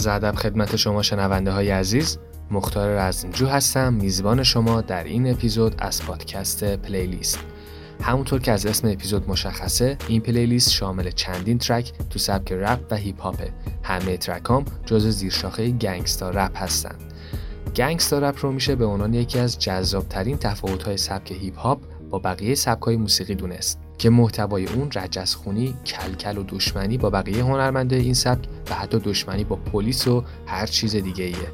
عرض ادب خدمت شما شنونده های عزیز مختار رزمجو هستم میزبان شما در این اپیزود از پادکست پلیلیست. همونطور که از اسم اپیزود مشخصه این پلیلیست شامل چندین ترک تو سبک رپ و هیپ هاپه همه ترکام جز زیرشاخه گنگستا رپ هستند گنگستا رپ رو میشه به عنوان یکی از جذابترین تفاوت‌های سبک هیپ هاپ با بقیه سبک‌های موسیقی دونست که محتوای اون رجزخونی، کلکل و دشمنی با بقیه هنرمنده این سبک و حتی دشمنی با پلیس و هر چیز دیگه ایه.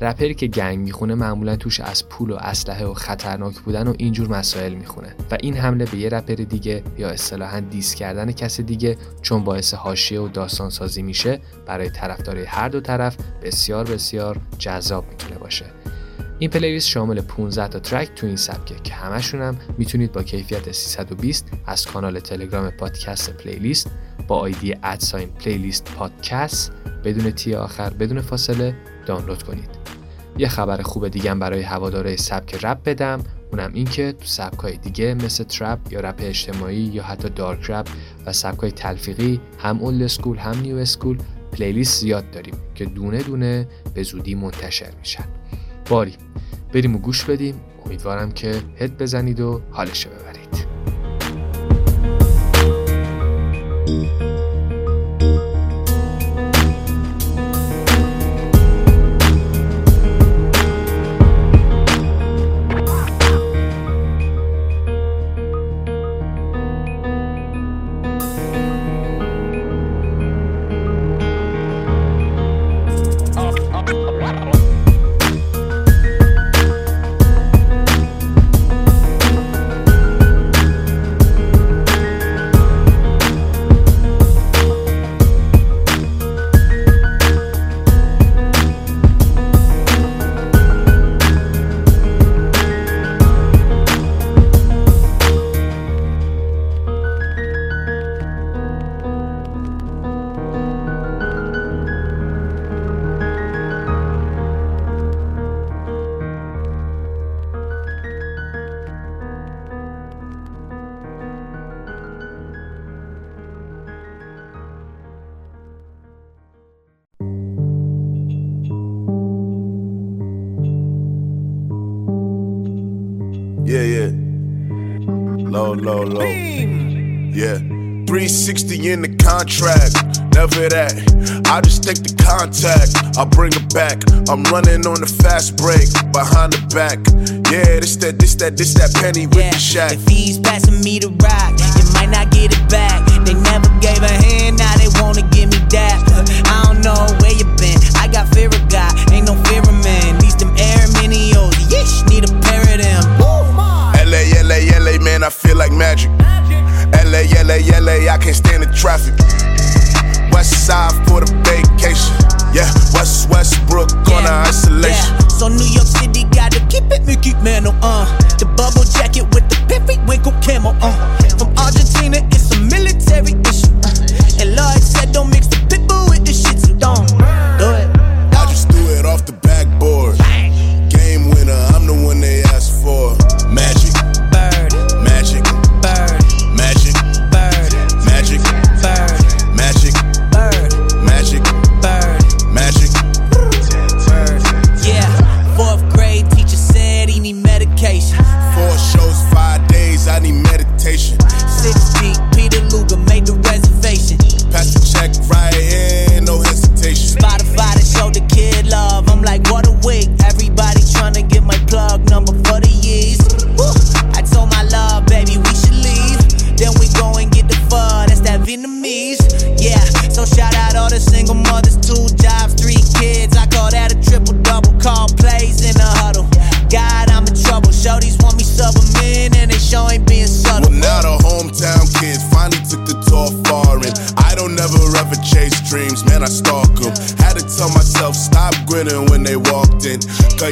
رپری که گنگ می‌خونه معمولا توش از پول و اسلحه و خطرناک بودن و اینجور مسائل می‌خونه و این حمله به یه رپر دیگه یا اصطلاحا دیس کردن کسی دیگه چون باعث حاشیه و داستان سازی میشه برای طرفدارای هر دو طرف بسیار بسیار جذاب می‌تونه باشه این پلیلیست شامل 15 تا ترک تو این سبکه که همشون هم می‌تونید با کیفیت 320 از کانال تلگرام پادکست پلیلیست با آیدی ادساین پلیلیست پادکست بدون تی آخر بدون فاصله دانلود کنید. یه خبر خوب دیگه برای هواداره سبک رپ بدم اونم این که تو سبکای دیگه مثل ترپ یا رپ اجتماعی یا حتی دارک رپ و سبکای تلفیقی هم اولد اسکول هم نیو اسکول پلیلیست زیاد داریم که دونه دونه به زودی منتشر میشن. باری بریم و گوش بدیم. امیدوارم که هد بزنید و حالش ببرید. Me the rock, You might not get it back. They never gave a hand, now they wanna give me that. I don't know where you been. I got fear of God, ain't no fear of man. These them air minios, yeesh, need a pair of them. LA, LA, LA, man, I feel like magic. LA, LA, LA, I can't stand the traffic. West side for the vacation. Yeah, West Westbrook on the isolation. Yeah, so New York City gotta keep it Mickey Mantle, uh. The bubble jacket with the periwinkle camo, uh. From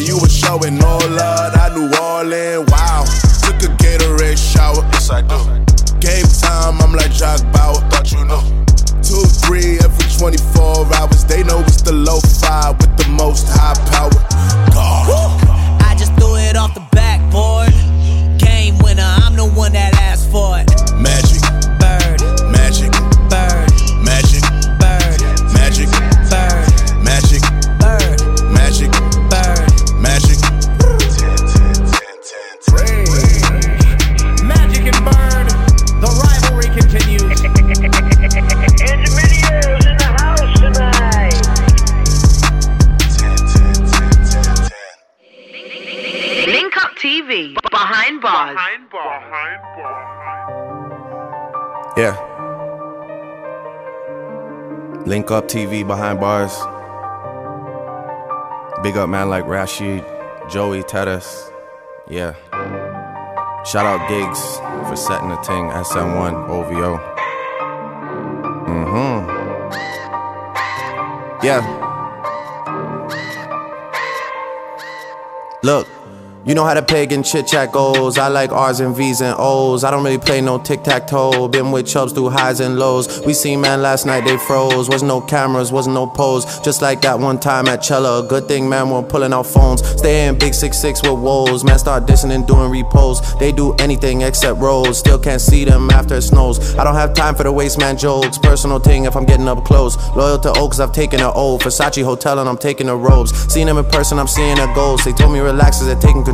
you were showing no love. I knew all in. Wow. Took a Gatorade shower. Yes, I do. Game time, I'm like Jack Bauer. Thought you know. Two, three, every 24 hours. They know it's the low five with the most high power. God. I just threw it off the backboard. Game winner, I'm the one that Link Up TV, Behind Barz. Big up man like Rashid, Joey, Tedas. Yeah. Shout out Giggs for setting the thing, SM1, OVO. Mm-hmm. Yeah. Look. You know how the pagan chit chat goes. I like R's and V's and O's. I don't really play no tic tac toe. Been with chubs through highs and lows. We seen man last night, they froze. Wasn't no cameras, wasn't no pose. Just like that one time at Cella. Good thing, man, we're pulling out phones. Stay in big 6-6 with woes. Man, start dissing and doing repos. They do anything except rolls. Still can't see them after it snows. I don't have time for the waste man jokes. Personal thing if I'm getting up close. Loyal to Oaks, I've taken an O. Versace Hotel and I'm taking the robes. Seeing them in person, I'm seeing a ghost. They told me relax as they're taking control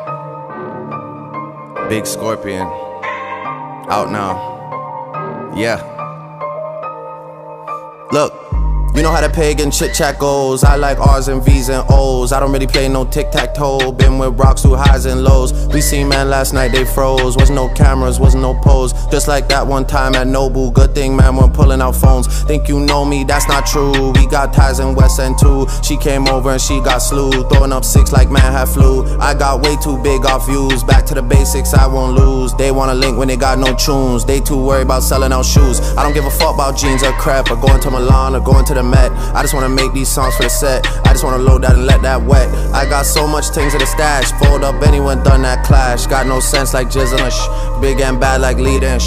Big Scorpion. Out now. Yeah. Look. You know how the pagan chit chat goes. I like R's and V's and O's. I don't really play no tic tac toe. Been with rocks through highs and lows. We seen man last night, they froze. Wasn't no cameras, wasn't no pose. Just like that one time at Nobu. Good thing, man, we're pulling out phones. Think you know me, that's not true. We got ties in West End too. She came over and she got slew. Throwing up six like man had flu. I got way too big off views. Back to the basics, I won't lose. They wanna link when they got no tunes. They too worried about selling out shoes. I don't give a fuck about jeans or crap. Or going to Milan or going to the Met. I just wanna make these songs for the set. I just wanna load that and let that wet. I got so much things in the stash. Fold up anyone done that clash. Got no sense like Jizzle and shh. Big and bad like lead and.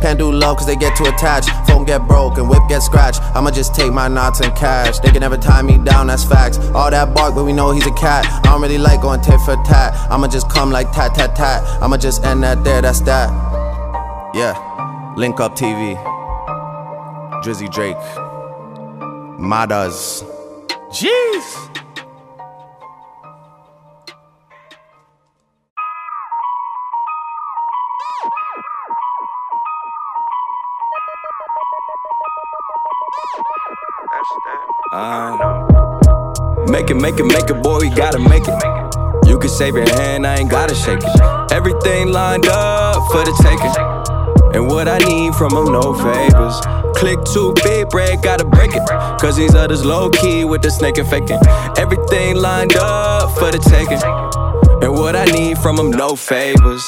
Can't do love cause they get too attached. Phone get broke and whip get scratched. I'ma just take my knots and cash. They can never tie me down, that's facts. All that bark, but we know he's a cat. I don't really like going tit for tat. I'ma just come like tat tat tat. I'ma just end that there, that's that. Yeah, Link Up TV. Drizzy Drake. Madas. Jeez. Uh, make it, make it, make it, boy, we gotta make it. You can save your hand, I ain't gotta shake it. Everything lined up for the taking. And what I need from them, no favors. Click too big, bread, gotta break it. Cause these others low key with the snake faking. Everything lined up for the taking. And what I need from them, no favors.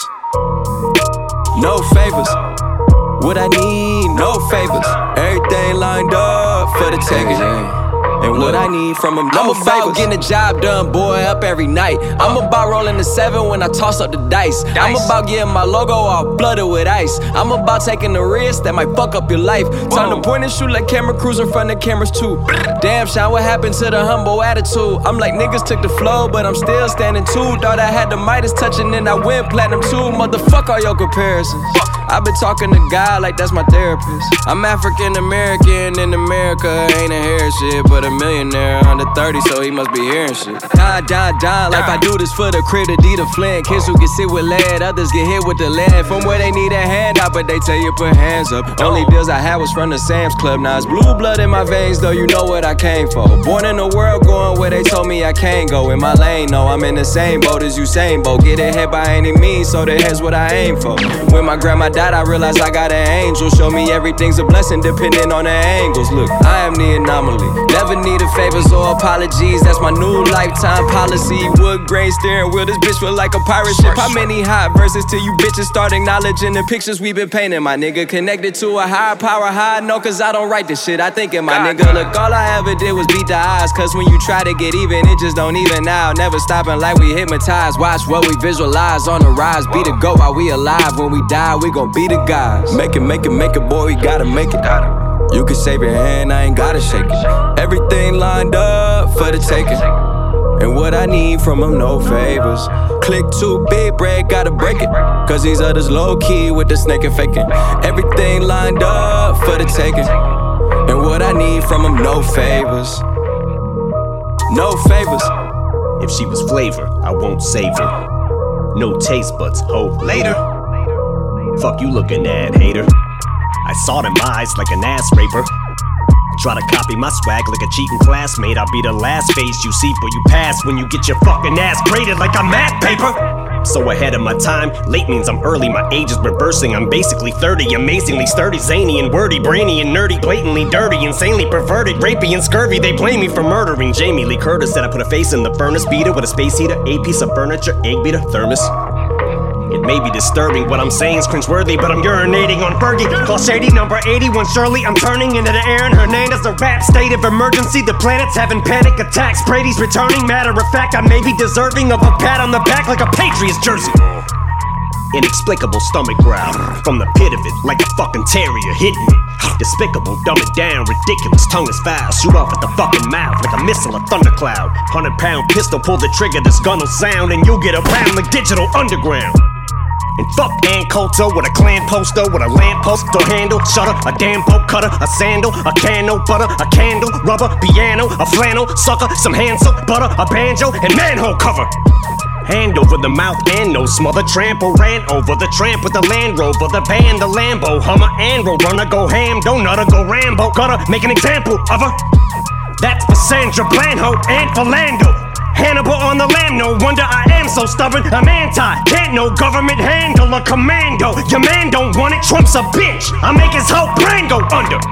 No favors. What I need, no favors. Everything lined up for the taking. And what I need from him, no I'm about getting the job done, boy, up every night. I'm about uh. rolling the seven when I toss up the dice. I'm about getting my logo all blooded with ice. I'm about taking the risk that might fuck up your life. Time to point and shoot like camera crews in front of cameras too. Damn, Sean, what happened to the humble attitude? I'm like niggas took the flow, but I'm still standing too. Thought I had the Midas touching, and I went platinum too. Motherfuck all your comparisons. I've been talking to God like that's my therapist. I'm African American in America, ain't a hair shit, but a millionaire under 30, so he must be hearing shit. Die, die, die, like I do this for the critter, D the Flint. Kids who get sit with lead, others get hit with the lead. From where they need a hand out, but they tell you put hands up. Only deals I had was from the Sam's Club. Now it's blue blood in my veins, though you know what I came for. Born in the world, going where they told me I can't go. In my lane, no, I'm in the same boat as Usain Bolt. Get ahead by any means, so the head's what I aim for. When my grandma died, I realized I got an angel. Show me everything's a blessing, depending on the angles. Look, I am the anomaly. Never needed favors or apologies. That's my new lifetime policy. Wood grain steering wheel, this bitch feel like a pirate ship. How many hot verses till you bitches start acknowledging the pictures we been painting? My nigga connected to a higher power, high no, cause I don't write this shit. I think in my nigga. Look, all I ever did was beat the odds. Cause when you try to get even, it just don't even now. Never stopping like we hypnotized. Watch what we visualize on the rise. Be the go while we alive. When we die, we gon' be the guys. Make it, make it, make it, boy, we gotta make it. You can save your hand, I ain't gotta shake it. Everything lined up for the taking. And what I need from them, no favors. Click too big, bread, gotta break it. Cause these others low key with the snake and faking. Everything lined up for the taking. And what I need from them, no favors. No favors. If she was flavor, I won't save her. No taste buds, ho. Later. Fuck you looking at, hater. I saw them eyes like an ass raper. Try to copy my swag like a cheating classmate. I'll be the last face you see for you pass when you get your fucking ass graded like a math paper. So ahead of my time, late means I'm early, my age is reversing. I'm basically 30, amazingly sturdy, zany and wordy, brainy and nerdy, blatantly dirty, insanely perverted, rapey and scurvy. They blame me for murdering Jamie Lee Curtis. Said I put a face in the furnace beater with a space heater, a piece of furniture, egg beater, thermos. It may be disturbing, what I'm saying cringeworthy, but I'm urinating on Fergie. Call Shady number 81 surely I'm turning into the Aaron Hernandez, a rap state of emergency. The planet's having panic attacks. Brady's returning. Matter of fact, I may be deserving of a pat on the back like a Patriots jersey. Inexplicable stomach growl from the pit of it, like a fucking terrier hitting me. Despicable, dumb it down, ridiculous, tongue is foul. Shoot off at the fucking mouth like a missile, a thundercloud. Hundred pound pistol, pull the trigger, this gun will sound, and you'll get a pound like digital underground. And fuck Ann Coulter with a clan poster with a lamppost door handle, shutter, a damn bolt cutter, a sandal, a can no butter, a candle, rubber, piano, a flannel, sucker, some hand soap, butter, a banjo, and manhole cover. Hand over the mouth and no smother trample ran over the tramp with the Land Rover, the band, the Lambo, Hummer, and Runner go ham, don't nutter, go Rambo, gotta make an example of her. That's for Sandra Blanho and Philando. Hannibal on the lamb, no wonder I am so stubborn. I'm anti, can't no government handle a commando. Your man don't want it, Trump's a bitch. I make his whole brand go under.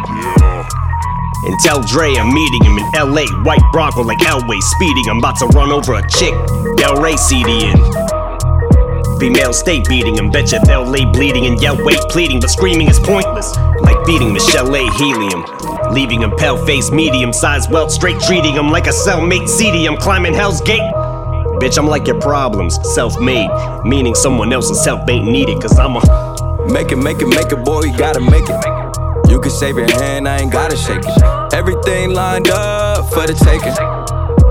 And tell Dre I'm meeting him in LA. White Bronco like Elway, speeding. I'm about to run over a chick. Del Rey CD. Female state beating him, betcha they'll lay bleeding and yell wait pleading, but screaming is pointless. Like beating Michelle A. Helium. Leaving him pale face, medium sized welt, straight treating him like a cellmate seedy. I'm climbing Hell's Gate. Bitch, I'm like your problems, self made. Meaning someone else's help ain't needed, cause I'm a. Make it, make it, make it, boy, you gotta make it. You can save your hand, I ain't gotta shake it. Everything lined up for the taking.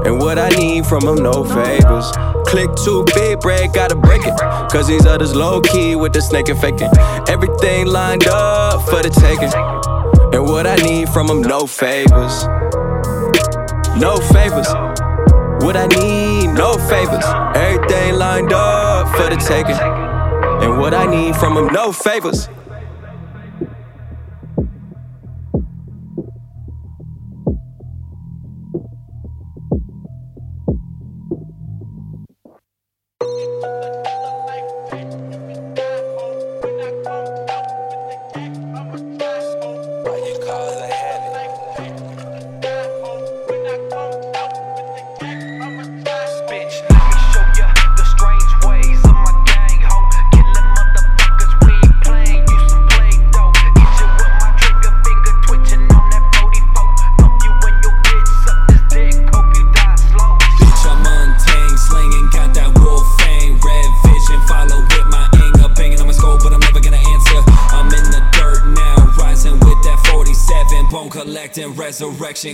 And what I need from them, no favors. Click too big, bread, gotta break it. Cause these others low key with the snake and faking. Everything lined up for the taking. And what I need from them, no favors. No favors. What I need, no favors. Everything lined up for the taking. And what I need from them, no favors.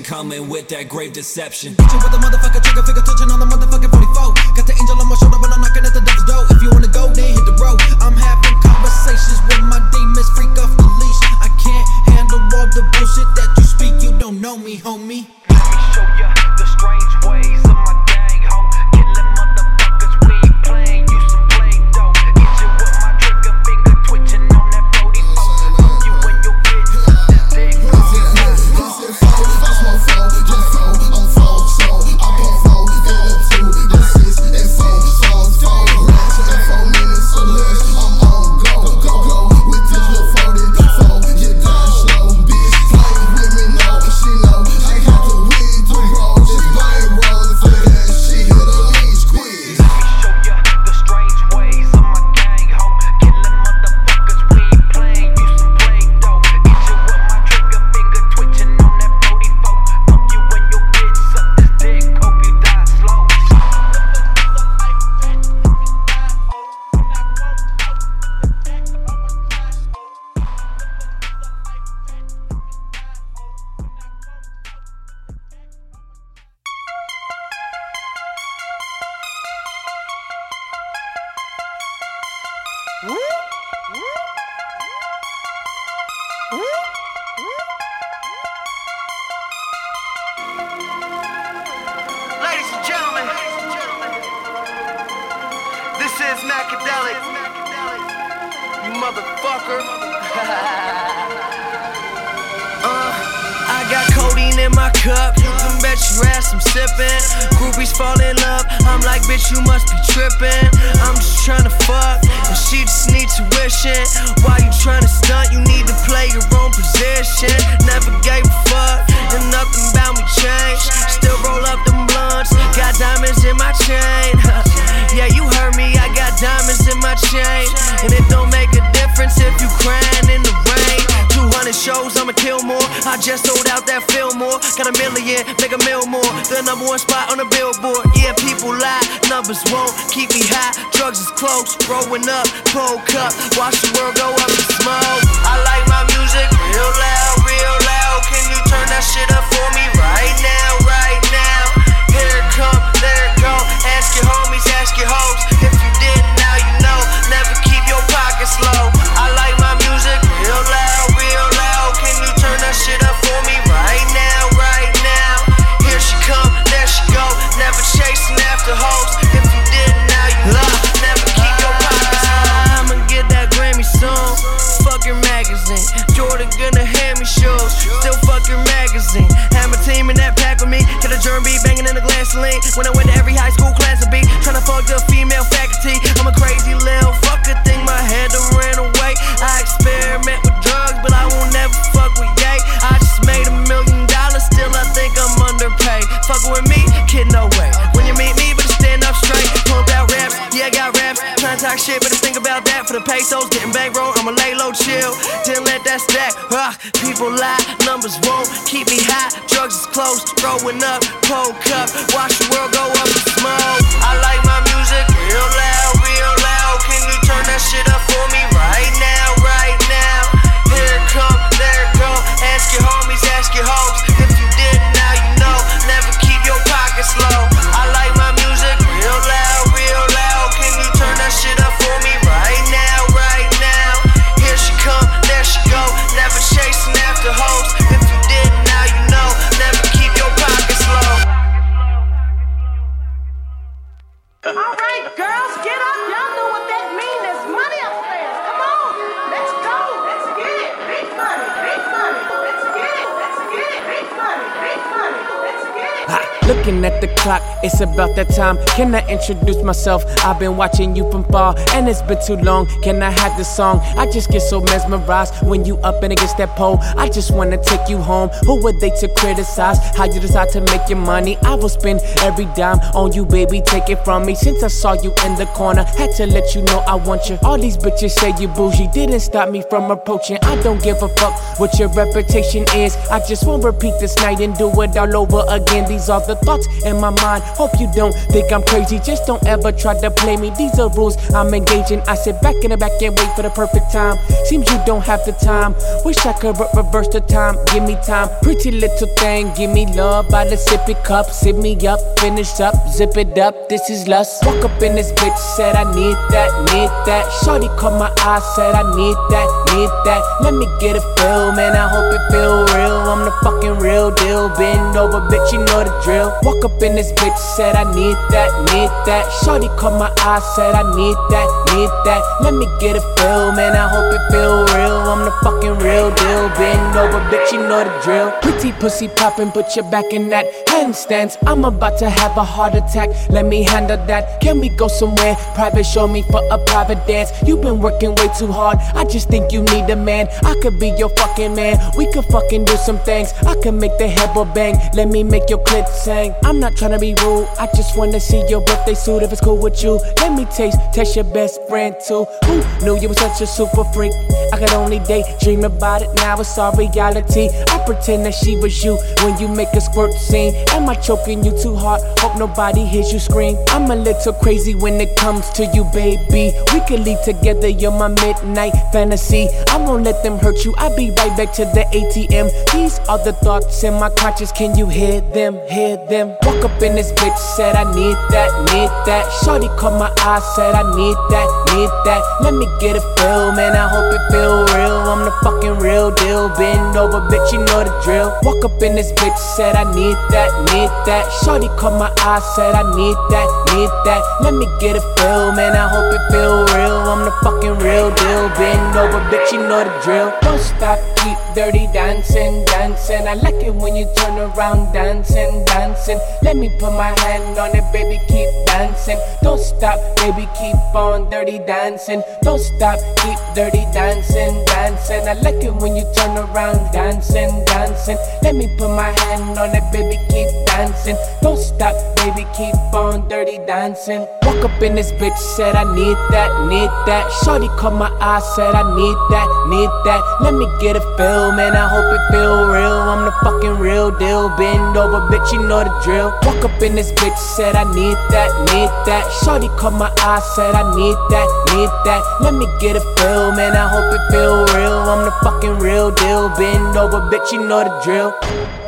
Coming with that grave deception. Make a mill more. The number one spot on the billboard. Yeah, people lie, numbers won't keep me high. Drugs is close, growing up, cold cup. Watch the world go up in smoke. I like my music real loud, real loud. Can you turn that shit up for me right now, right now? Here it come, there it go. Ask your homies, ask your hoes. It's about that time. Can I introduce myself? I've been watching you from far, and it's been too long. Can I have the song? I just get so mesmerized when you up and against that pole. I just wanna take you home. Who are they to criticize how you decide to make your money? I will spend every dime on you, baby. Take it from me. Since I saw you in the corner, had to let you know I want you. All these bitches say you bougie, didn't stop me from approaching. I don't give a fuck what your reputation is. I just won't repeat this night and do it all over again. These are the thoughts in my mind. Hope you don't think I'm crazy. Just don't ever try to play me. These are rules I'm engaging. I sit back in the back and wait for the perfect time. Seems you don't have the time. Wish I could re- reverse the time. Give me time. Pretty little thing. Give me love by the sippy cup. Sip me up. Finish up. Zip it up. This is lust. Walk up in this bitch. Said I need that. Need that. Shorty caught my eye. Said I need that. Need that. Let me get a feel. Man, I hope it feel real. I'm the fucking real deal. Bend over, bitch. You know the drill. Walk up in this bitch. Said I need that. Need that. Shorty caught my eye. Said I need that. That. Let me get a feel. Man, I hope it feel real. I'm the fucking real deal. Bend over, bitch. You know the drill. Pretty pussy popping. Put your back in that handstands. I'm about to have a heart attack. Let me handle that. Can we go somewhere private? Show me for a private dance. You've been working way too hard. I just think you need a man. I could be your fucking man. We could fucking do some things. I could make the headboard bang. Let me make your clit sing. I'm not trying to be rude. I just wanna see your birthday suit if it's cool with you. Let me taste, test your best friend too. Who knew you were such a super freak? I could only date, dream about it. Now it's all reality. I pretend that she was you when you make a squirt scene. Am I choking you too hard? Hope nobody hears you scream. I'm a little crazy when it comes to you, baby. We could leave together, you're my midnight fantasy. I won't let them hurt you. I'll be right back to the ATM. These are the thoughts in my conscience. Can you hear them? Hear them? Walk up in this bitch, said I need that, need that. Shorty caught my eye, said I need that, need that. Let me get a feel, man. I hope it feel real. I'm the fucking real deal. Bend over, bitch, you know the drill. Walk up in this bitch, said I need that, need that. Shorty caught my eye, said I need that, need that. Let me get a feel, man. I hope it feel real. I'm the fucking real deal. Bend over, bitch, you know the drill. Don't stop, keep dirty dancing, dancing. I like it when you turn around, dancing, dancing. Let me put my hand on it, baby, keep dancing. Don't stop, baby, keep on dirty dancing. Don't stop, keep dirty dancing, dancing. I like it when you turn around, dancing, dancing. Let me put my hand on it, baby, keep dancing. Don't stop, baby, keep on dirty dancing. Walk up in this bitch, said I need that, need that. Shorty caught my eye, said I need that, need that. Let me get a feel, man. I hope it feel real. I'm the fucking real deal. Bend over, bitch, you know the drill. Walk up in this bitch, said I need that, need that. Shorty caught my eye, said I need that, need that. Let me get a feel, man. I hope it feel real. I'm the fucking real deal. Bend over, bitch, you know the drill.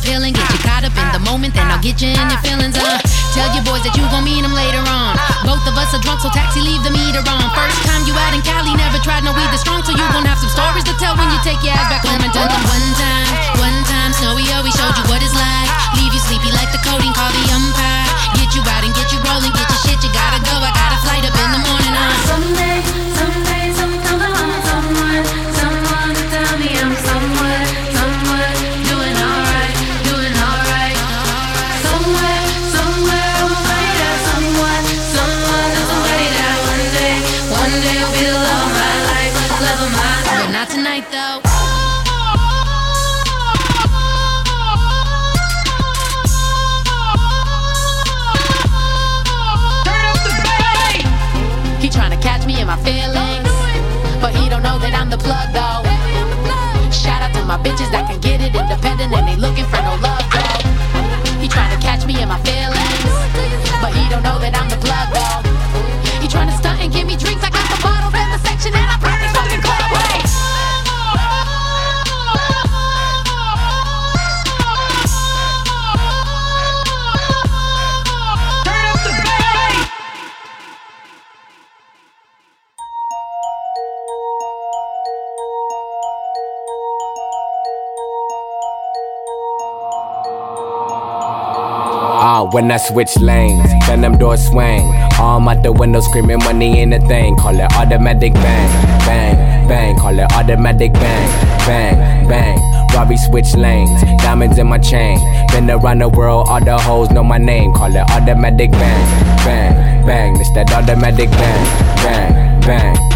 A girl that's this. Get you caught up in the moment, then I'll get you in your feelings. Uh, tell your boys that you gon' meet them later on. Both of us are drunk, so taxi leave the meter on. First time you out in Cali, never tried no weed this strong, so you gon' have some stories to tell when you take your ass back home and tell them one time, one time, Snowy always showed you what it's like. Leave you sleepy like the codeine, call the umpire. Get you out and get you rolling, get your shit, you gotta go. I got a flight up in the morning. Uh. Someday, someday, my feelings, but he don't know that I'm the plug though. Shout out to my bitches that can get it independent and they looking for no love though. He trying to catch me in my feelings, but he don't know that I'm the plug though. He trying to stunt and give me drinks. I got the bottles when I switch lanes, then them doors swing. Arm out the window screaming money in the thing. Call it automatic bang, bang, bang. Call it automatic bang, bang, bang. Robbie switch lanes, diamonds in my chain. Been around the world, all the hoes know my name. Call it automatic bang, bang, bang. It's that automatic bang, bang, bang.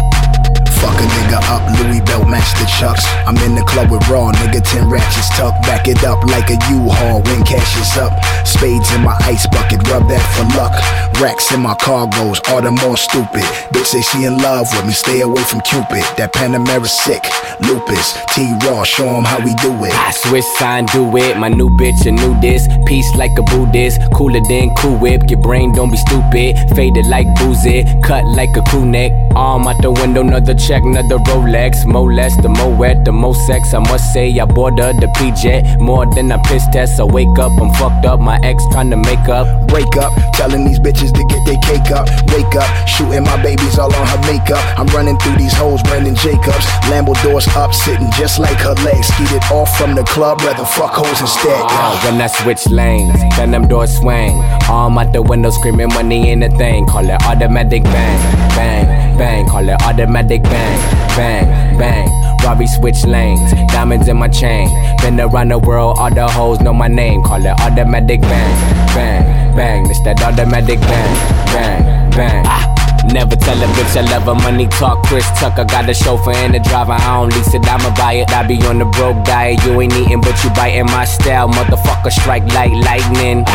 Fuck a nigga up, Louis belt match the chucks. I'm in the club with raw nigga, 10 ratchets tucked. Back it up like a U-Haul when cash is up. Spades in my ice bucket, rub that for luck. Racks in my cargoes, all the more stupid. Bitch say she in love with me, stay away from Cupid. That Panamera sick, lupus. T-Raw, show 'em how we do it. I switch sign, do it. My new bitch, a new this. Peace like a Buddhist. Cooler than Cool Whip. Your brain don't be stupid. Faded like boozy. Cut like a crew neck. Arm out the window, another check. Check, another Rolex. More less, the more wet, the more sex. I must say, I boarded the PJ more than I piss test. I wake up, I'm fucked up. My ex trying to make up. Wake up, telling these bitches to get their cake up. Wake up, shooting my babies all on her makeup. I'm running through these hoes, Brandon Jacobs. Lambo doors up, sitting just like her legs. Skeeted off from the club, rather fuck hoes instead. Ah, when I switch lanes, then them doors swing. Arm out the window, screaming money in the thing. Call it automatic bang, bang, bang. Call it automatic bang, bang, bang. Bang. Robbie switch lanes, diamonds in my chain. Been around the world, all the hoes know my name. Call it automatic bang, bang, bang. It's that automatic bang, bang, bang. Ah. Never tell a bitch I love her. Money talk, Chris Tucker. Got a chauffeur and a driver. I don't lease it, I'ma buy it. I be on the broke diet. You ain't eating, but you biting my style. Motherfucker, strike like lightning.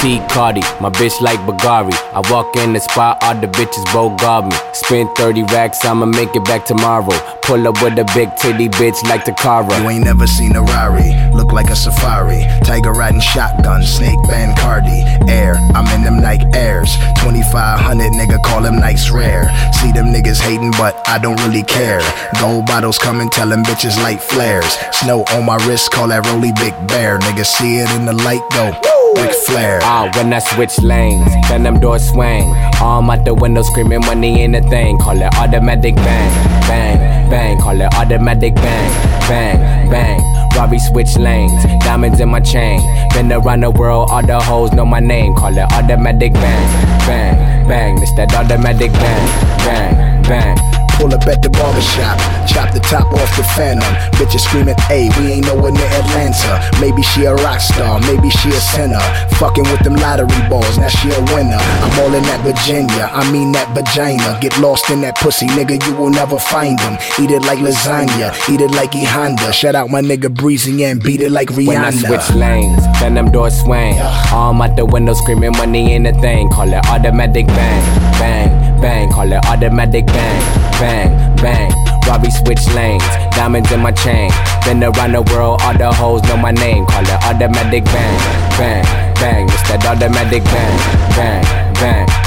T Cardi, my bitch like Bagari. I walk in the spot, all the bitches both guard me. Spend 30 racks, I'ma make it back tomorrow. Pull up with a big titty bitch like Takara. You ain't never seen a Rari, look like a safari. Tiger riding shotgun, snake band Cardi. Air, I'm in them Nike Airs. 2500 nigga call them Nikes rare. See them niggas hating, but I don't really care. Gold bottles coming, tell them bitches light flares. Snow on my wrist, call that Rolly Big Bear. Nigga see it in the light, go. Ric Flair. Ah, when I switch lanes, then them doors swing. Arm out the window, screaming money in the thing. Call it automatic bang, bang, bang. Call it automatic bang, bang, bang. Robbie switch lanes, diamonds in my chain. Been around the world, all the hoes know my name. Call it automatic bang, bang, bang. It's that automatic bang, bang, bang. Pull up at the barbershop, chop the top off the phantom. Bitches screaming, hey, we ain't nowhere near Atlanta. Maybe she a rock star, maybe she a sinner. Fucking with them lottery balls, now she a winner. I'm all in that Virginia, I mean that vagina. Get lost in that pussy, nigga, you will never find them. Eat it like lasagna, eat it like E Honda. Shout out my nigga Breezy and beat it like Rihanna. When I switch lanes, then them doors swing. Arm out the window, screaming money in the thing. Call it automatic bang, bang, bang. Call it automatic bang, bang, bang. Robbie switch lanes, diamonds in my chain. Been around the world, all the hoes know my name. Call it automatic bang, bang, bang. It's that automatic bang, bang, bang.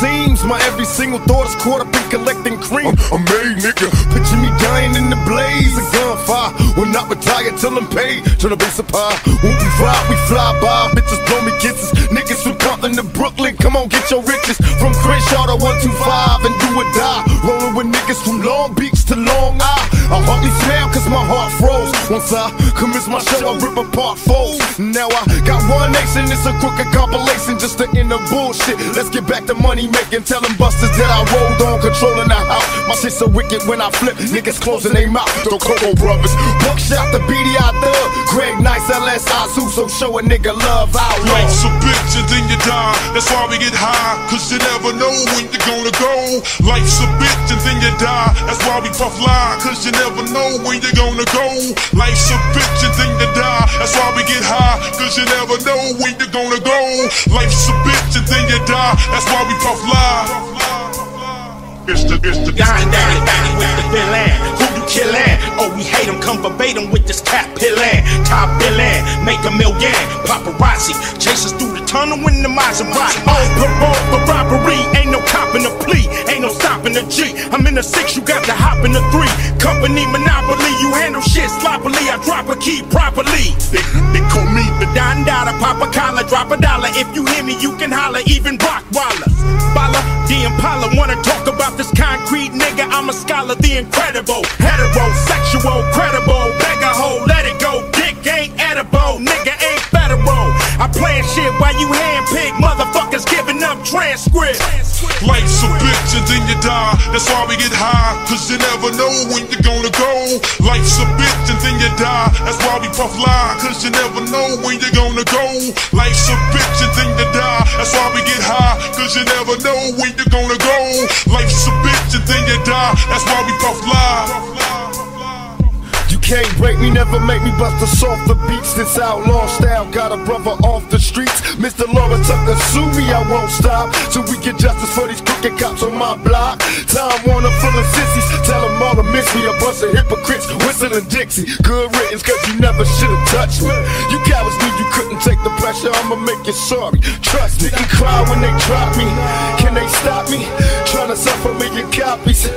Seems. My every single thought is caught up in collecting cream. I'm made, nigga. Picture me dying in the blaze of gunfire. Will not retire till I'm paid. Base up high. When we ride, we fly by. Bitches blow me kisses. Niggas from Compton to Brooklyn. Come on, get your riches. From Crenshaw to 125 and do or die. Rolling with niggas from Long Beach to Long Isle. I hardly smile cause my heart froze. Once I commence my show, I rip apart foes. Now I got one nation, it's a crooked compilation just to end the bullshit. Let's get back to money making. Tell them busters that I rolled on, controlling the house. My shit so wicked when I flip, niggas closing their mouth. The Cocoa Brovaz. Buckshot the BDI Thug. Greg Nice, LS Azu, so show a nigga love out Life's a bitch and then you die. That's why we get high, cause you never know when you're gonna go. Life's a bitch and then you die. That's why we puff lie, cause you never know when you're gonna go. Life's a bitch and then you die. That's why we get high, cause you never know when you're gonna go. Life's a bitch and then you die. That's why we puff lie. It's the, it's the, Dying daddy, daddy with the villain. Who you killin'? Oh, we hate him, come verbatim with this cap pillin'. Top billin', make a million. Paparazzi, chase us through the tunnel in the Maserati. On parole for robbery, ain't no copping a plea, ain't no stopping a G. I'm in the six, you got to hop in the three. Company monopoly, you handle shit sloppily. I drop a key properly. They, they call me the Don Dada, pop a collar, drop a dollar. If you hear me, you can holler, even Rockwaller. The Impala, wanna talk about this concrete nigga? I'm a scholar, the incredible. Heterosexual, credible. Beggar hoe, let it go. Dick ain't edible, nigga ain't federal. I plan shit shit while you handpick motherfuckers giving up transcripts. Life's a bitch and then you die. That's why we get high, cause you never know when you're gonna go. Life's a bitch and then you die. That's why we puff lie, cause you never know when you're gonna go. Life's a bitch and then you die. That's why we get high, cause you never know when you're gonna go. Life's a bitch and then you die. That's why we puff lie. You can't break me, never make me bust us off the beats. This outlaw style got a brother off the streets. Mr. Laura Tucker, sue me, I won't stop. So we get justice for these crooked cops on my block. Time Warner full of sissies, tell them all to miss me. A bunch of hypocrites whistling Dixie. Good riddance, cause you never should've touched me. You cowards knew you couldn't take the pressure, I'ma make you sorry. Trust me, you cry when they drop me. Can they stop me? Trying to a million copies.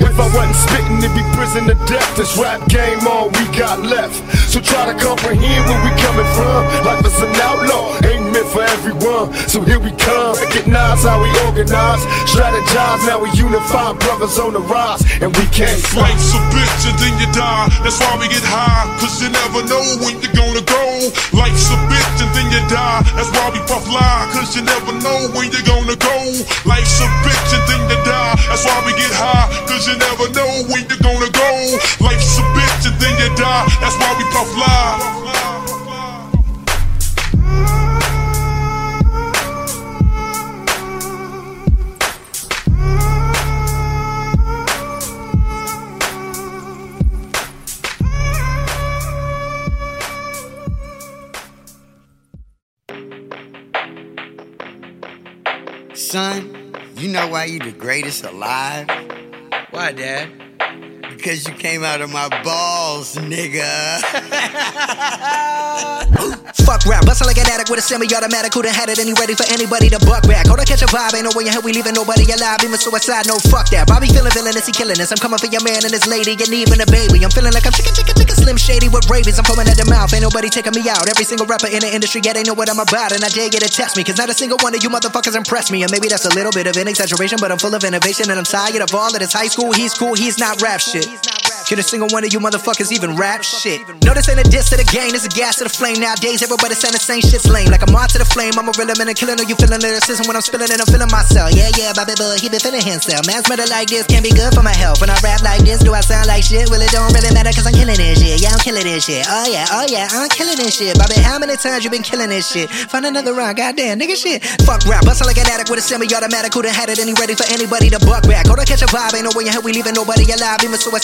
If I wasn't spitting, it'd be prison to death. This rap game, all we got left. So try to comprehend where we coming from. Life is an outlaw, ain't meant for everyone. So here we come, recognize how we organize, strategize. Now we unify, brothers on the rise, and we can't stop. Life's a bitch and then you die. That's why we get high, cause you never know when you're gonna go. Life's a bitch you die. That's why we puff lie, cause you never know when you're gonna go. Life's a bitch and then you die. That's why we get high, cause you never know when you're gonna go. Life's a bitch and then you die. That's why we puff lie. Son, you know why you're the greatest alive? Why, Dad? Because you came out of my balls, nigga. Fuck rap, bustin' like an addict with a semi-automatic. Who done had it and he ready for anybody to buck back? Hold on, catch a vibe, ain't no way in hell we leaving nobody alive. Even suicide, no fuck that. Bobby feeling villainous, he killing us. I'm coming for your man and his lady, and even a baby. I'm feeling like I'm chicken, chicken, chicken, slim shady with rabies. I'm foaming at the mouth, ain't nobody taking me out. Every single rapper in the industry, yeah, they know what I'm about, and I dare get to test me, cause not a single one of you motherfuckers impressed me. And maybe that's a little bit of an exaggeration, but I'm full of innovation, and I'm tired of all of this high school. He's cool, he's not rap shit. Can a single one of you motherfuckers even rap shit? No, this ain't a diss to the game, this a gas to the flame. Nowadays, everybody saying the same shit's lame. Like I'm on to the flame, I'm a real man and killing. Know you feeling lyricism when I'm spilling it, I'm feeling myself. Yeah, yeah, Bobby Boy, he been feeling himself. Man's better like this, can't be good for my health. When I rap like this, do I sound like shit? Well, it don't really matter cause I'm killing this shit. Yeah, I'm killing this shit. Oh yeah, oh yeah, I'm killing this shit. Bobby, how many times you been killing this shit? Find another round, goddamn, nigga shit. Fuck rap, bustin' like an addict with a semi-automatic. Who done had it and he ready for anybody to buck back? Hold to catch a vibe, ain't no way in hell we leaving nobody alive. Even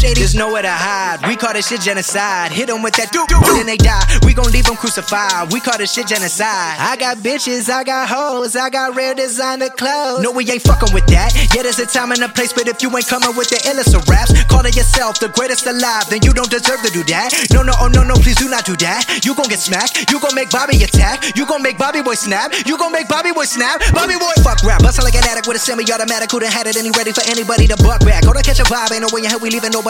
shady. There's nowhere to hide. We call this shit genocide. Hit them with that doo doo, then they die. We gon' leave them crucified. We call this shit genocide. I got bitches, I got hoes, I got rare designer clothes. No, we ain't fucking with that. Yeah, there's a time and a place, but if you ain't coming with the illest of raps, calling yourself the greatest alive, then you don't deserve to do that. No, no, oh no, no, please do not do that. You gon' get smacked. You gon' make Bobby attack. You gon' make Bobby boy snap. You gon' make Bobby boy snap. Bobby boy fuck rap. Bustin' like an addict with a semi-automatic. Who done had it and he ready for anybody to buck back? Go to catch a vibe. Ain't no way in hell we leaving nobody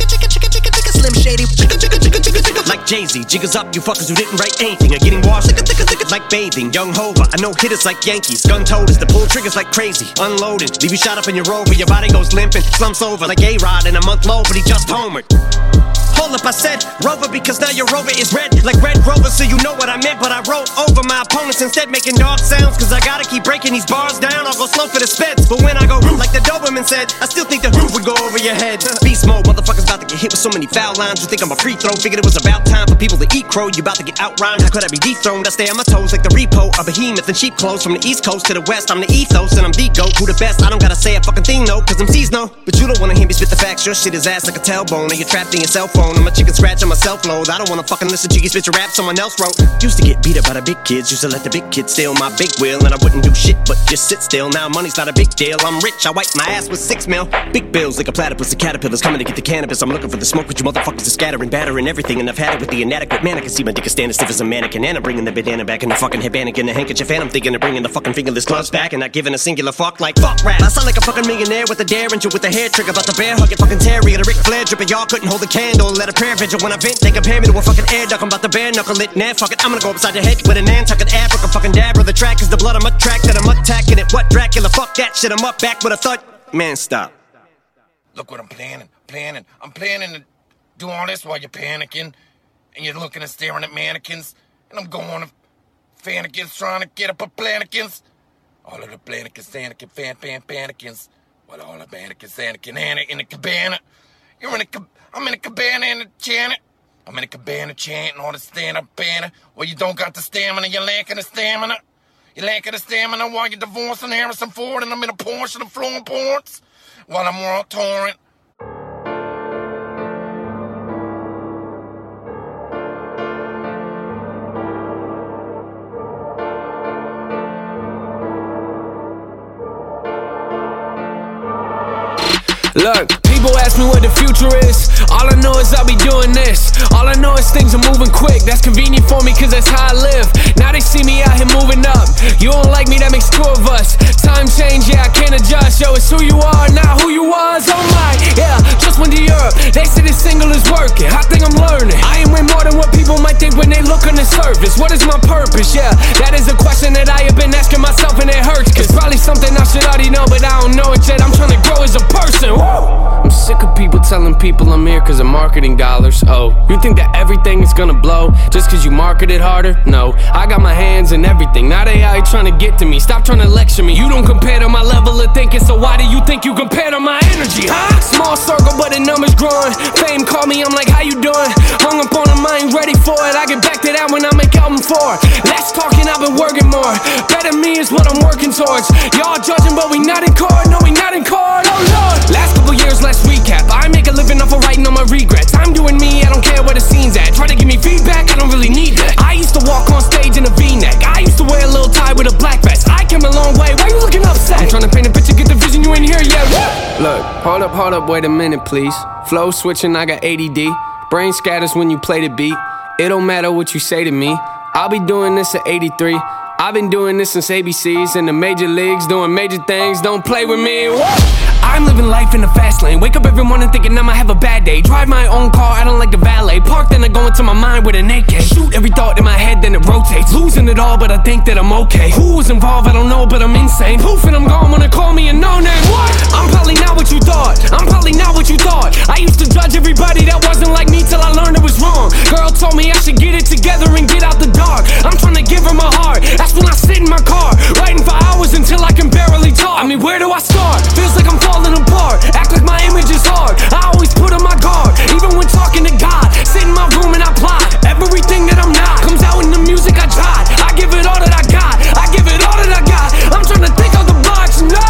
slim shady. Chicken, chicken, chicken, chicken, chicken. Like Jay Z, jiggers up, you fuckers who didn't write anything are getting washed. Like bathing, young Hova. I know hitters like Yankees, gun toters, the pull triggers like crazy. Unloading, leave you shot up in your rover, your body goes limping, slumps over like A Rod in a month low, but he just homered. Hold up, I said Rover because now your Rover is red like Red Rover, so you know what I meant. But I wrote over my opponents instead, making dog sounds. Cause I gotta keep breaking these bars down. I'll go slow for the speds. But when I go like the Doberman said, I still think the roof would go over your head. Beast mode, motherfuckers about to get hit with so many lines. You think I'm a free throw? Figured it was about time for people to eat crow. You about to get outrhymed. How could I be dethroned? I stay on my toes like the repo, a behemoth in cheap clothes. From the east coast to the west, I'm the ethos and I'm the goat. Who the best? I don't gotta say a fucking thing, no, cause MCs know. But you don't wanna hear me spit the facts. Your shit is ass like a tailbone. And you're trapped in your cell phone. I'm a chicken scratch on my self load. I don't wanna fucking listen to you spit your rap someone else wrote. Used to get beat up by the big kids. Used to let the big kids steal my big wheel. And I wouldn't do shit but just sit still. Now money's not a big deal. I'm rich. I wipe my ass with six mil. Big bills like a platypus. The caterpillars coming to get the cannabis. I'm looking for the smoke, but you motherfuckers are scattering, battering everything, and I've had it with the inadequate man. I can see my dick is standing stiff as a mannequin, and I'm bringing the bandana back in the fucking headband and the handkerchief, and I'm thinking of bringing the fucking fingerless gloves back, and not giving a singular fuck like fuck rap. I sound like a fucking millionaire with a derringer with a hair trigger, about the bear hugging fucking Terry and a Ric Flair dripping. Y'all couldn't hold a candle, let a prayer vigil when I vent. They compare me to a fucking air duck. I'm about to bare knuckle it, nah, fuck it. I'm gonna go upside your head with an Nantucket Africa fucking dab. The track is the blood I'm that I'm attacking it. What Dracula? Fuck that shit. I'm up back with a thud. Man, stop. Look what I'm planning, planning. I'm planning to do all this while you're panicking, and you're looking and staring at mannequins, and I'm going to fanikins trying to get up a plannikins. All of the plannikins, Anakin, fan, fan, panikins. Well, all the mannequins, Anakin, Anna in the cabana. You're in a, I'm in a cabana in a Janet. I'm in a cabana chanting all the stand-up banner. Well, you don't got the stamina, you're lacking the stamina. You're lacking the stamina while you're divorcing Harrison Ford, and I'm in a Porsche and I'm flowing ports while I'm world touring. Look, people ask me what the future is. All I know is I'll be doing this. All I know is things are moving quick. That's convenient for me, cause that's how I live. Now they see me out here moving up. You don't like me, that makes two of us. Time change, yeah, I can't adjust. Yo, it's who you are, not who you was. Oh my, yeah, just went to Europe. They say this single is working. I think I'm learning. I am way more than what people might think when they look on the surface. What is my purpose? Yeah, that is a question that I have been asking myself, and it hurts. Cause probably something I should already know, but I don't know it yet. I'm trying to grow as a person. Woo! I'm sick of people telling people I'm here cause of marketing dollars. Oh, you think that everything is gonna blow just cause you market it harder? No, I got my hands in everything. Now they out here trying to get to me. Stop trying to lecture me. You don't compare to my level of thinking, so why do you think you compare to my energy, huh? Small circle, but the numbers growing. Fame call me, I'm like, how you doing? Hung up on a mind, ready for it. I get back to that when I make album four. Less talking, I've been working more. Better me is what I'm working towards. Y'all judging, but we not in court. No, we not in court. Oh lord. Last couple years, let's recap. I make a living off of writing on my regrets. I'm doing me, I don't care where the scene's at. Try to give me feedback, I don't really need that. I used to walk on stage in a v-neck. I used to wear a little tie with a black vest. I came a long way. Why you looking upset? I'm trying to paint a picture, get the vision. You ain't here yet. Look, hold up, hold up, wait a minute, please. Flow switching, I got ADD. Brain scatters when you play the beat. It don't matter what you say to me. I'll be doing this at 83. I've been doing this since ABCs in the major leagues, doing major things. Don't play with me. I'm living life in the fast lane. Wake up every morning thinking I'ma have a bad day. Drive my own car, I don't like the valet. Park, then I go into my mind with an AK. Shoot every thought in my head, then it rotates. Losing it all, but I think that I'm okay. Who was involved, I don't know, but I'm insane. Poof, and I'm gone when they call me a no name. What? I'm probably not what you thought. I'm probably not what you thought. I used to judge everybody that wasn't like me till I learned it was wrong. Girl told me I should get it together and get out the dark. I'm trying to give her my heart. That's when I sit in my car, writing for hours until I can barely talk. I mean, where do I start? Feels like I'm falling apart. Act like my image is hard. I always put on my guard, even when talking to God. Sit in my room and I plot. Everything that I'm not comes out in the music I tried. I give it all that I got. I give it all that I got. I'm trying to think of the blocks. No.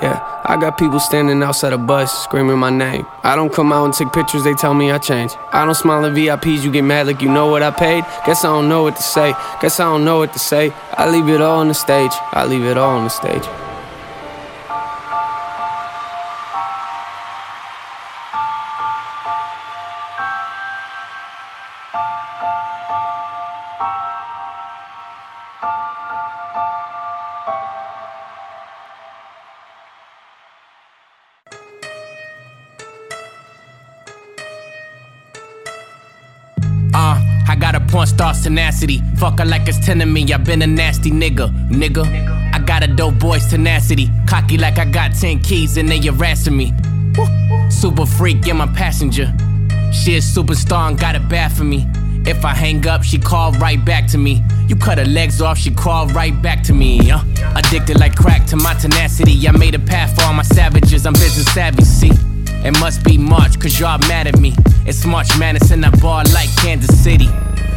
Yeah, I got people standing outside a bus screaming my name. I don't come out and take pictures, they tell me I changed. I don't smile at VIPs, you get mad like you know what I paid. Guess I don't know what to say. Guess I don't know what to say. I leave it all on the stage. I leave it all on the stage. Star's tenacity. Fuck like it's 10 of me. I been a nasty nigga, nigga. I got a dope boy's tenacity. Cocky like I got 10 keys and they harassing me. Super freak, yeah, my passenger. She a superstar and got it bad for me. If I hang up, she call right back to me. You cut her legs off, she crawl right back to me. Uh, addicted like crack to my tenacity. I made a path for all my savages. I'm business savvy, see. It must be March, cause y'all mad at me. It's March Madness in a bar like Kansas City.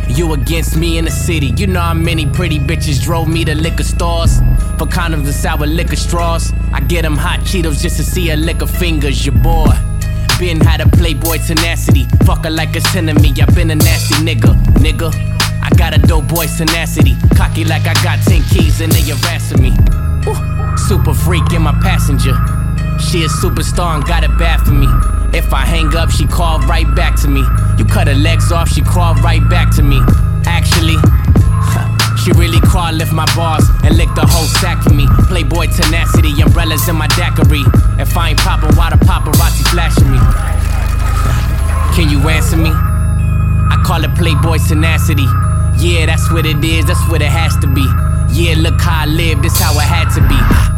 You against me in the city. You know how many pretty bitches drove me to liquor stores for condoms and sour liquor straws. I get them hot Cheetos just to see her lick her fingers, your boy. Been had a playboy tenacity. Fuck her like it's enemy. I been a nasty nigga, nigga. I got a dope boy's tenacity. Cocky like I got 10 keys and they harassing me. Woo. Super freak in my passenger. She a superstar and got it bad for me. If I hang up, she call right back to me. You cut her legs off, she crawl right back to me. Actually, she really crawl, lift my bars, and licked the whole sack for me. Playboy tenacity, umbrellas in my daiquiri. If I ain't poppin', why the paparazzi flashing me? Can you answer me? I call it Playboy tenacity. Yeah, that's what it is, that's what it has to be. Yeah, look how I live, this how it had to be.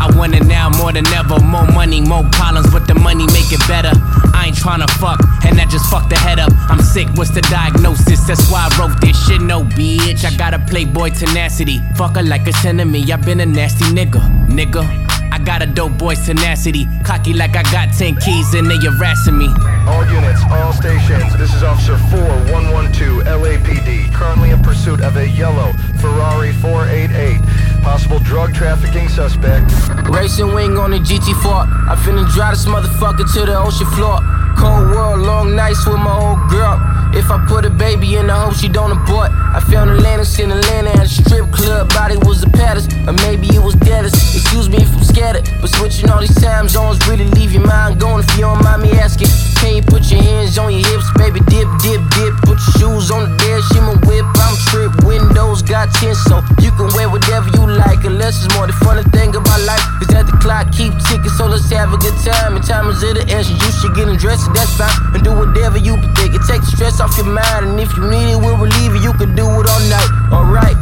I want it now more than ever. More money, more problems, but the money make it better. I ain't tryna fuck, and that just fucked the head up. I'm sick, what's the diagnosis? That's why I wrote this shit. No, bitch, I got a playboy tenacity. Fuck her like a enemy, I been a nasty nigga, nigga. I got a dope boy's tenacity. Cocky like I got 10 keys and they harassing me. All units, all stations. This is Officer 4112 LAPD. Currently in pursuit of a yellow Ferrari 488. Possible drug trafficking suspect. Racing wing on the GT4. I finna drive this motherfucker to the ocean floor. Cold world, long nights with my old girl. If I put a baby in, I hope she don't abort. I found Atlantis in Atlanta at a strip club. Body was a paddest, or maybe it was Dennis. Excuse me if I'm scattered, but switching all these time zones really leave your mind going. If you don't mind me asking, can you put your hands on your hips, baby? Dip, dip, dip. Put your shoes on the dash, my whip. I'm trip. Windows got tints, so you can wear whatever you like. Unless it's more the funny thing about life is that the clock keep ticking. So let's have a good time. And time is of the essence. You should get undressed, that's fine. And do whatever you think. It take the stress off your mind. And if you need it, we'll relieve it. You can do it all night. Alright.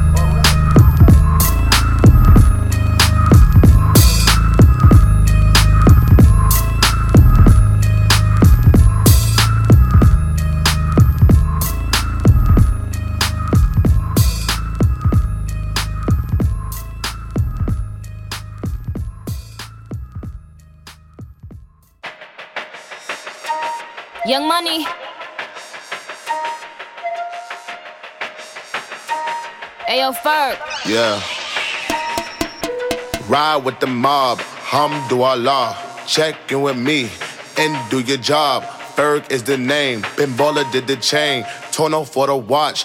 Young Money. Ayo, Ferg. Yeah. Ride with the mob, hamdulillah. Check in with me and do your job. Ferg is the name. Baller did the chain. Tono for the watch.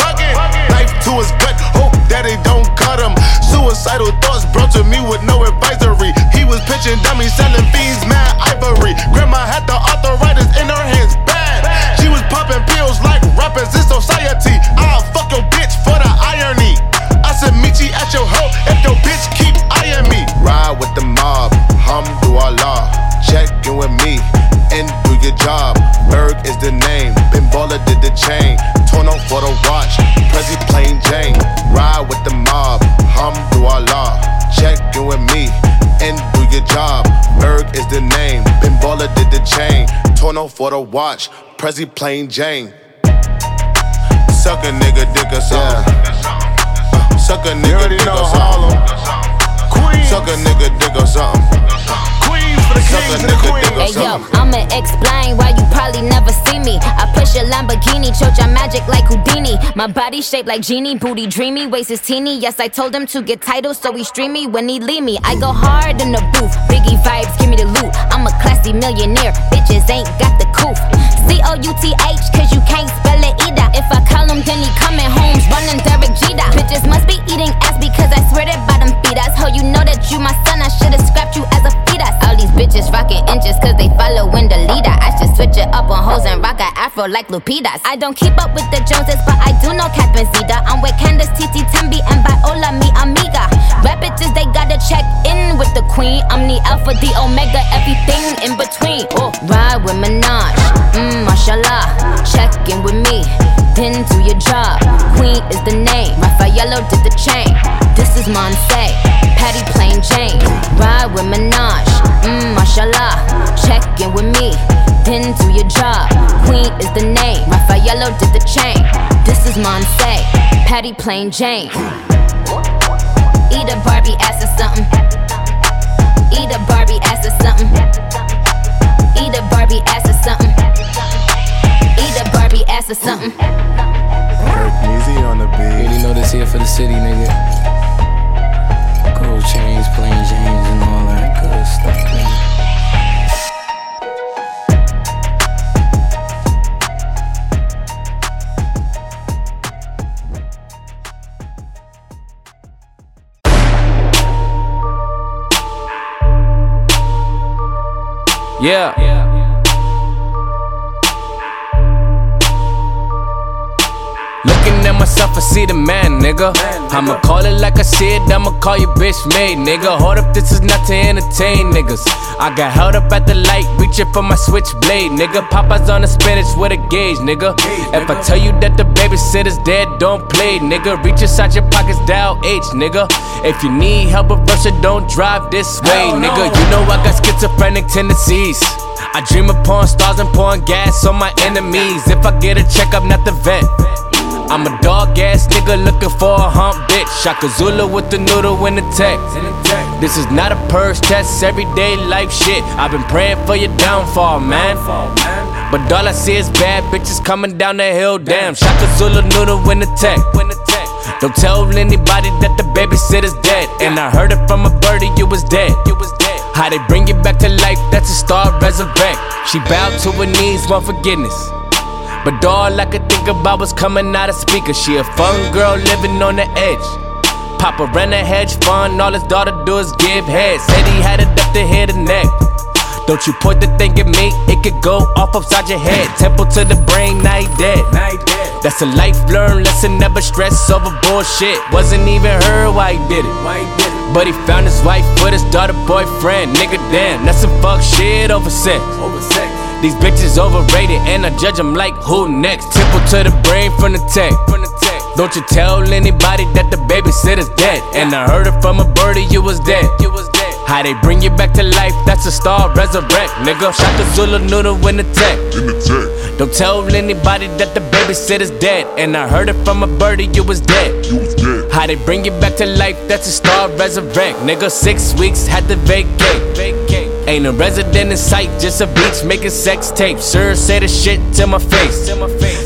Knife to his gut, hope that it don't cut him. Suicidal thoughts brought to me with no advisory. He was pitching dummies, selling fiends, mad ivory. Grandma had the arthritis in her hands, bad. She was popping pills like rappers in society. I'll fuck your bitch for the irony. I said, you at your hoe if your bitch keep eyeing me. Ride with the mob, hamdulillah. Check in with me and do your job. Berg is the name. Baller did the chain. Torno for the watch. Prezi plain Jane. Ride with the mob. Hamdulillah. Check in with me and do your job. Berg is the name. Ben Baller did the chain. Torno for the watch. Prezi plain Jane. Suck a nigga dick or something. Uh, Suck a nigga dick or something. Suck a nigga dick or something. Suck a nigga dick or Hey yo. I'ma explain why you probably never see me. I push a Lamborghini, choke your magic like Houdini. My body shaped like genie, booty dreamy, waist is teeny. Yes, I told him to get titles, so he stream me when he leave me. I go hard in the booth, Biggie vibes, give me the loot. I'm a classy millionaire, bitches ain't got the coof. C O U T H, cause you can't spell it either. If I call him, then he coming home, running Derek Jeter. Bitches must be eating ass because I swear that bottom feed us. Ho, you know that you my son, I should've scrapped you as a fetus. All these bitches rocking inches cause they following the leader. I should switch it up on hoes and rock a afro like Lupitas. I don't keep up with the Joneses, but I do know Cat and Zeta. I'm with Candace, Titi, Tembi, and Viola, mi amiga. Rap bitches, they gotta check in with the queen. I'm the alpha, the omega, everything in between. Oh, ride with Minaj, mmm, mashallah. Check in with me, then do your job. Queen is the name, Raffaello did the chain. This is Monse, Patty plain Jane. Ride with Minaj, mmm, mashallah. Check in with me, then do your job. Queen is the name, Raffaello did the chain. This is Monse, Patty plain Jane. Eat a Barbie ass or something. Eat a Barbie ass or something. Eat a Barbie ass or something. Eat a Barbie ass or something. Easy on the beat. You know this here for the city, nigga. Gold chains, plain James, and all nigga. Yeah. At I see the man, nigga. I'ma call it like I see it, I'ma call you bitch made, nigga. Hold up, this is not to entertain niggas. I got held up at the light, reaching for my switchblade, nigga. Papa's on the spinach with a gauge, nigga. If I tell you that the babysitter's dead, don't play, nigga. Reach inside your pockets, dial H, nigga. If you need help with Russia, don't drive this way, nigga. You know I got schizophrenic tendencies. I dream of pouring stars and pouring gas on my enemies. If I get a checkup, not the vet. I'm a dog ass nigga looking for a hump bitch. Shaka Zulu with the noodle in the tech. This is not a purse test, everyday life shit. I've been praying for your downfall, man. But all I see is bad bitches coming down the hill. Damn, Shaka Zulu noodle in the tech. Don't tell anybody that the babysitter's dead. And I heard it from a birdie, you was dead. How they bring you back to life, that's a star resurrect. She bowed to her knees, want forgiveness. But all I could think about was coming out of speaker. She a fun girl living on the edge. Papa ran a hedge fund, all his daughter do is give head. Said he had it up to head and neck. Don't you point the thing at me, it could go off upside your head. Temple to the brain, he dead. That's a life learned lesson, never stress over bullshit. Wasn't even her why he did it. But he found his wife with his daughter boyfriend. Nigga, damn, that's some fuck shit over sex. These bitches overrated, and I judge them like who next? Temple to the brain from the tech. Don't you tell anybody that the babysitter's dead. And I heard it from a birdie, you was dead. How they bring you back to life, that's a star resurrect, nigga. Shaka Zulu noodle in the tech. Don't tell anybody that the babysitter's dead. And I heard it from a birdie, you was dead. How they bring you back to life, that's a star resurrect, nigga. Six weeks had to vacate. Ain't a resident in sight, just a beach making sex tapes. Sir, say the shit to my face.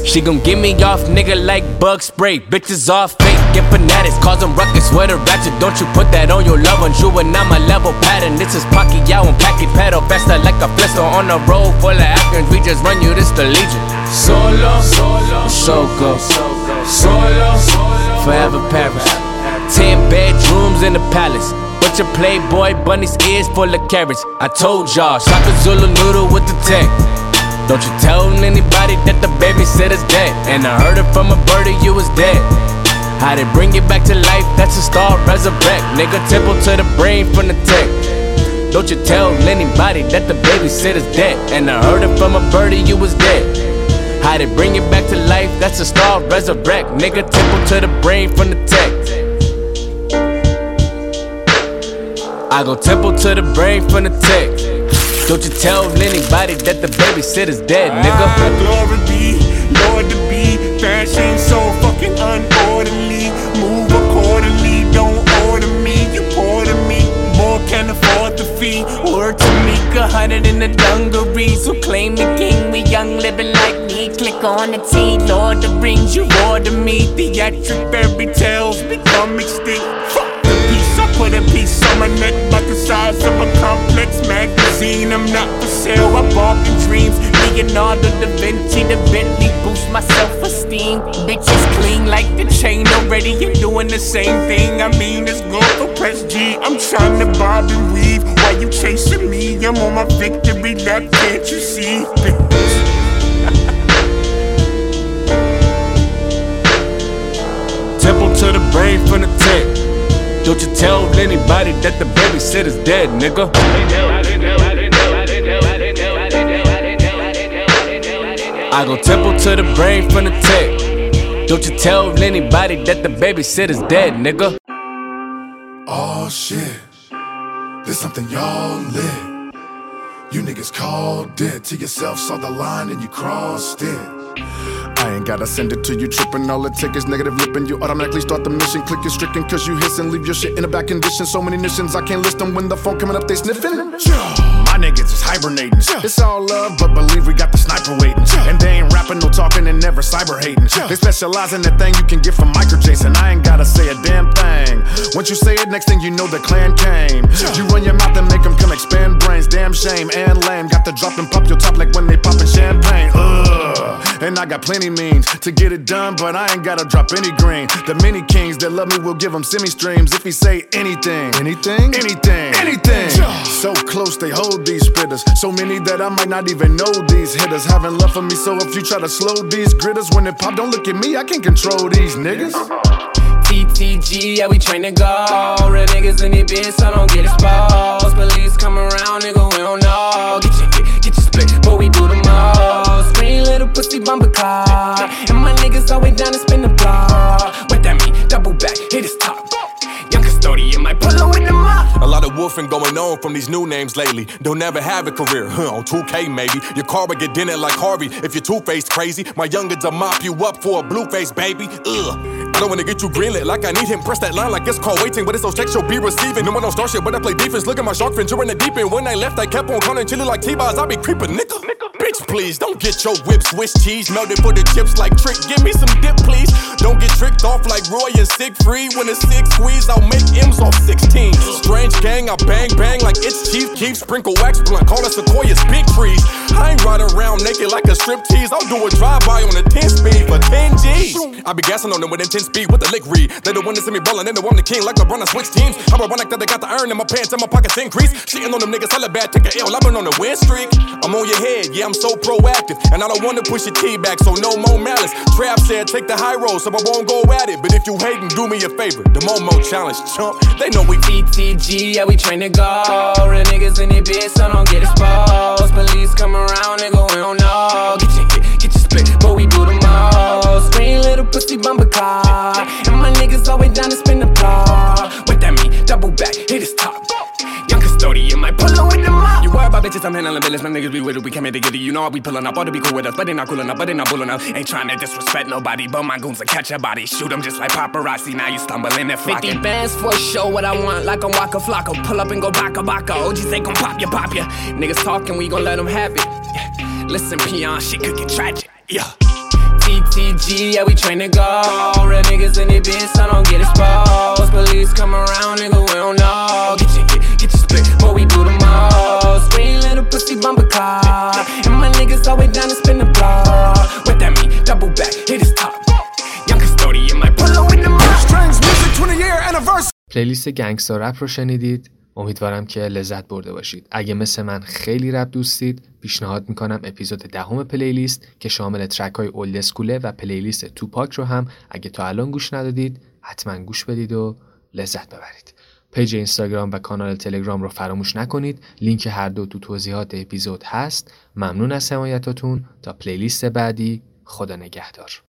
She gon' get me off, nigga, like bug spray. Bitches off fake, get fanatics, causing ruckus with a ratchet. Don't you put that on your love one, you and I'm a level pattern. This is Pacquiao and Packy pedal faster like a flister on the road full of Africans. We just run you this the legion. Solo, solo, Soko, solo, forever Paris. Ten bedrooms in the palace. Bunch of playboy bunny's ears full of carrots. I told y'all, Shaka Zulu noodle with the tech. Don't you tell anybody that the babysitter's dead. And I heard it from a birdie, you was dead. How they bring you back to life, that's a star resurrect. Nigga, temple to the brain from the tech. Don't you tell anybody that the babysitter's dead. And I heard it from a birdie, you was dead. How they bring you back to life, that's a star resurrect. Nigga, temple to the brain from the tech. I go temple to the brain from the tech. Don't you tell anybody that the babysitter's dead, nigga. Ah, Glory be, Lord to be. Fashion so fucking unorderly. Move accordingly, don't order me. You order me, more can afford the fee. Word to me, a hundred in the dungarees. Who claim the king? We young living like me. Click on the T, Lord the rings. You order me. Theatric fairy tales become extinct. Put a piece on my neck about the size of a complex magazine. I'm not for sale, I walk in dreams. Leonardo da Vinci, the Bentley boost my self-esteem. Bitches clean like the chain already. You're doing the same thing. I mean, it's go for press G. I'm trying to bob and weave. Why you chasing me? I'm on my victory lap, can't you see? Bitch. Temple to the brain from the tech. Don't you tell anybody that the babysitter's dead, nigga. I go temple to the brain from the tech. Don't you tell anybody that the babysitter's dead, nigga. Oh shit, there's something y'all lit. You niggas called it to yourself, saw the line and you crossed it. I ain't gotta send it to you tripping. All it take is negative lipping. You automatically start the mission. Click your stricken cause you hiss and leave your shit in a bad condition. So many missions, I can't list them when the phone coming up, they sniffing. My niggas is hibernating. It's all love, but believe we got the sniper waiting. And they ain't rapping, no talking, and never cyber hating. They specialize in the thing you can get from Micro Jason. I ain't gotta say a damn thing. Once you say it, next thing you know, the clan came. You run your mouth and make them come expand brains. Damn shame and lame. Got to drop and pop your top like when they poppin' champagne. Ugh. And I got plenty means to get it done, but I ain't gotta drop any green. The many kings that love me will give them semi streams if he say anything. Anything? Anything. Anything. So close they hold these spitters. So many that I might not even know these hitters. Haven't love for me, so if you try to slow these gritters, when it pop, don't look at me, I can't control these niggas. TTG, yeah, we train to go. Real niggas in this bitch, so don't get exposed. Police come around, nigga, we don't know. Get your, get, get your split, but we do the most. Little pussy bumper car. And my niggas always down to spin the block. What that mean? Double back, hit his top. Young custodian, pull up in the mop. A lot of woofing going on from these new names lately. Don't never have a career, huh? On 2K maybe. Your car will get dinner like Harvey if you're two-faced crazy. My youngins will mop you up for a blue face, baby. Ugh. I don't wanna get you greenlit like I need him. Press that line like it's called waiting, but it's those texts you'll be receiving. No one don't start shit, but I play defense. Look at my shark fin, you're in the deep end. When I left, I kept on calling chilly like T-Bars. I be creeping, nigga. Bitch, please don't get your whip Swiss cheese melted for the chips like trick. Give me some dip, please. Don't get tricked off like Roy and Siegfried. When it's six squeeze, I'll make M's off 16. Strange gang, I bang bang like it's Chief Keef. Sprinkle wax blunt, call us sequoias, big trees. I ain't riding around naked like a strip tease. I'll do a drive-by on a 10 speed for 10 G's. I be gassing on them with intense speed with the lick read. They the one that see me ballin', they the I'm the king like LeBron. I switch teams. I'm ironic that they got the iron in my pants and my pockets increase. Shitting on them niggas hella bad, take a L. I've been on a win streak. I'm on your head, yeah, I'm so proactive. And I don't wanna push your T back, so no more malice. Trap said take the high road, so I won't go at it. But if you hating, do me a favor. The Momo challenge, chump. They know we Yeah, we train to go. Real niggas in this bitch, so don't get exposed. Police come around, nigga, we don't know. Get your, get, get your split, but we do the most. Green little pussy bumper car. And my niggas always down to spin the block. What that mean? Double back, hit his top. Young custodian might pull up with the about bitches, I'm handling business. My niggas be with it, we came here to get it. You know I be pulling up, ought to be cool with us, but they not cool enough, but they not bulling up. Ain't trying to disrespect nobody, but my goons will catch a body. Shoot 'em just like paparazzi. Now you stumbling and 50 flocking. bands for show, what I want, like I'm Waka Flocka. Pull up and go baka baka. OGs, they gon' pop ya, pop ya. Niggas talking, we gon' let them have it. Yeah. Listen, peon, shit could get tragic. Yeah. TTG, yeah, we train to go. Real niggas in the bitch, I don't get exposed. Police come around, nigga, we don't know. Get your, get, get your split, my niggas always down to spin the block. What that mean? Double back, hit his top. Young custodian pull up with the mop. Strange music 20 year anniversary. پلیلیست گنگستا رپ رو شنیدید امیدوارم که لذت برده باشید اگه مثل من خیلی رپ دوستید پیشنهاد می‌کنم اپیزود دهم پلیلیست که شامل ترک های اولد اسکوله و پلیلیست توپاک رو هم اگه تا الان گوش ندادید حتما گوش بدید و لذت ببرید پیج اینستاگرام و کانال تلگرام رو فراموش نکنید. لینک هر دو تو توضیحات اپیزود هست. ممنون از حمایتاتون تا پلیلیست بعدی خدا نگهدار.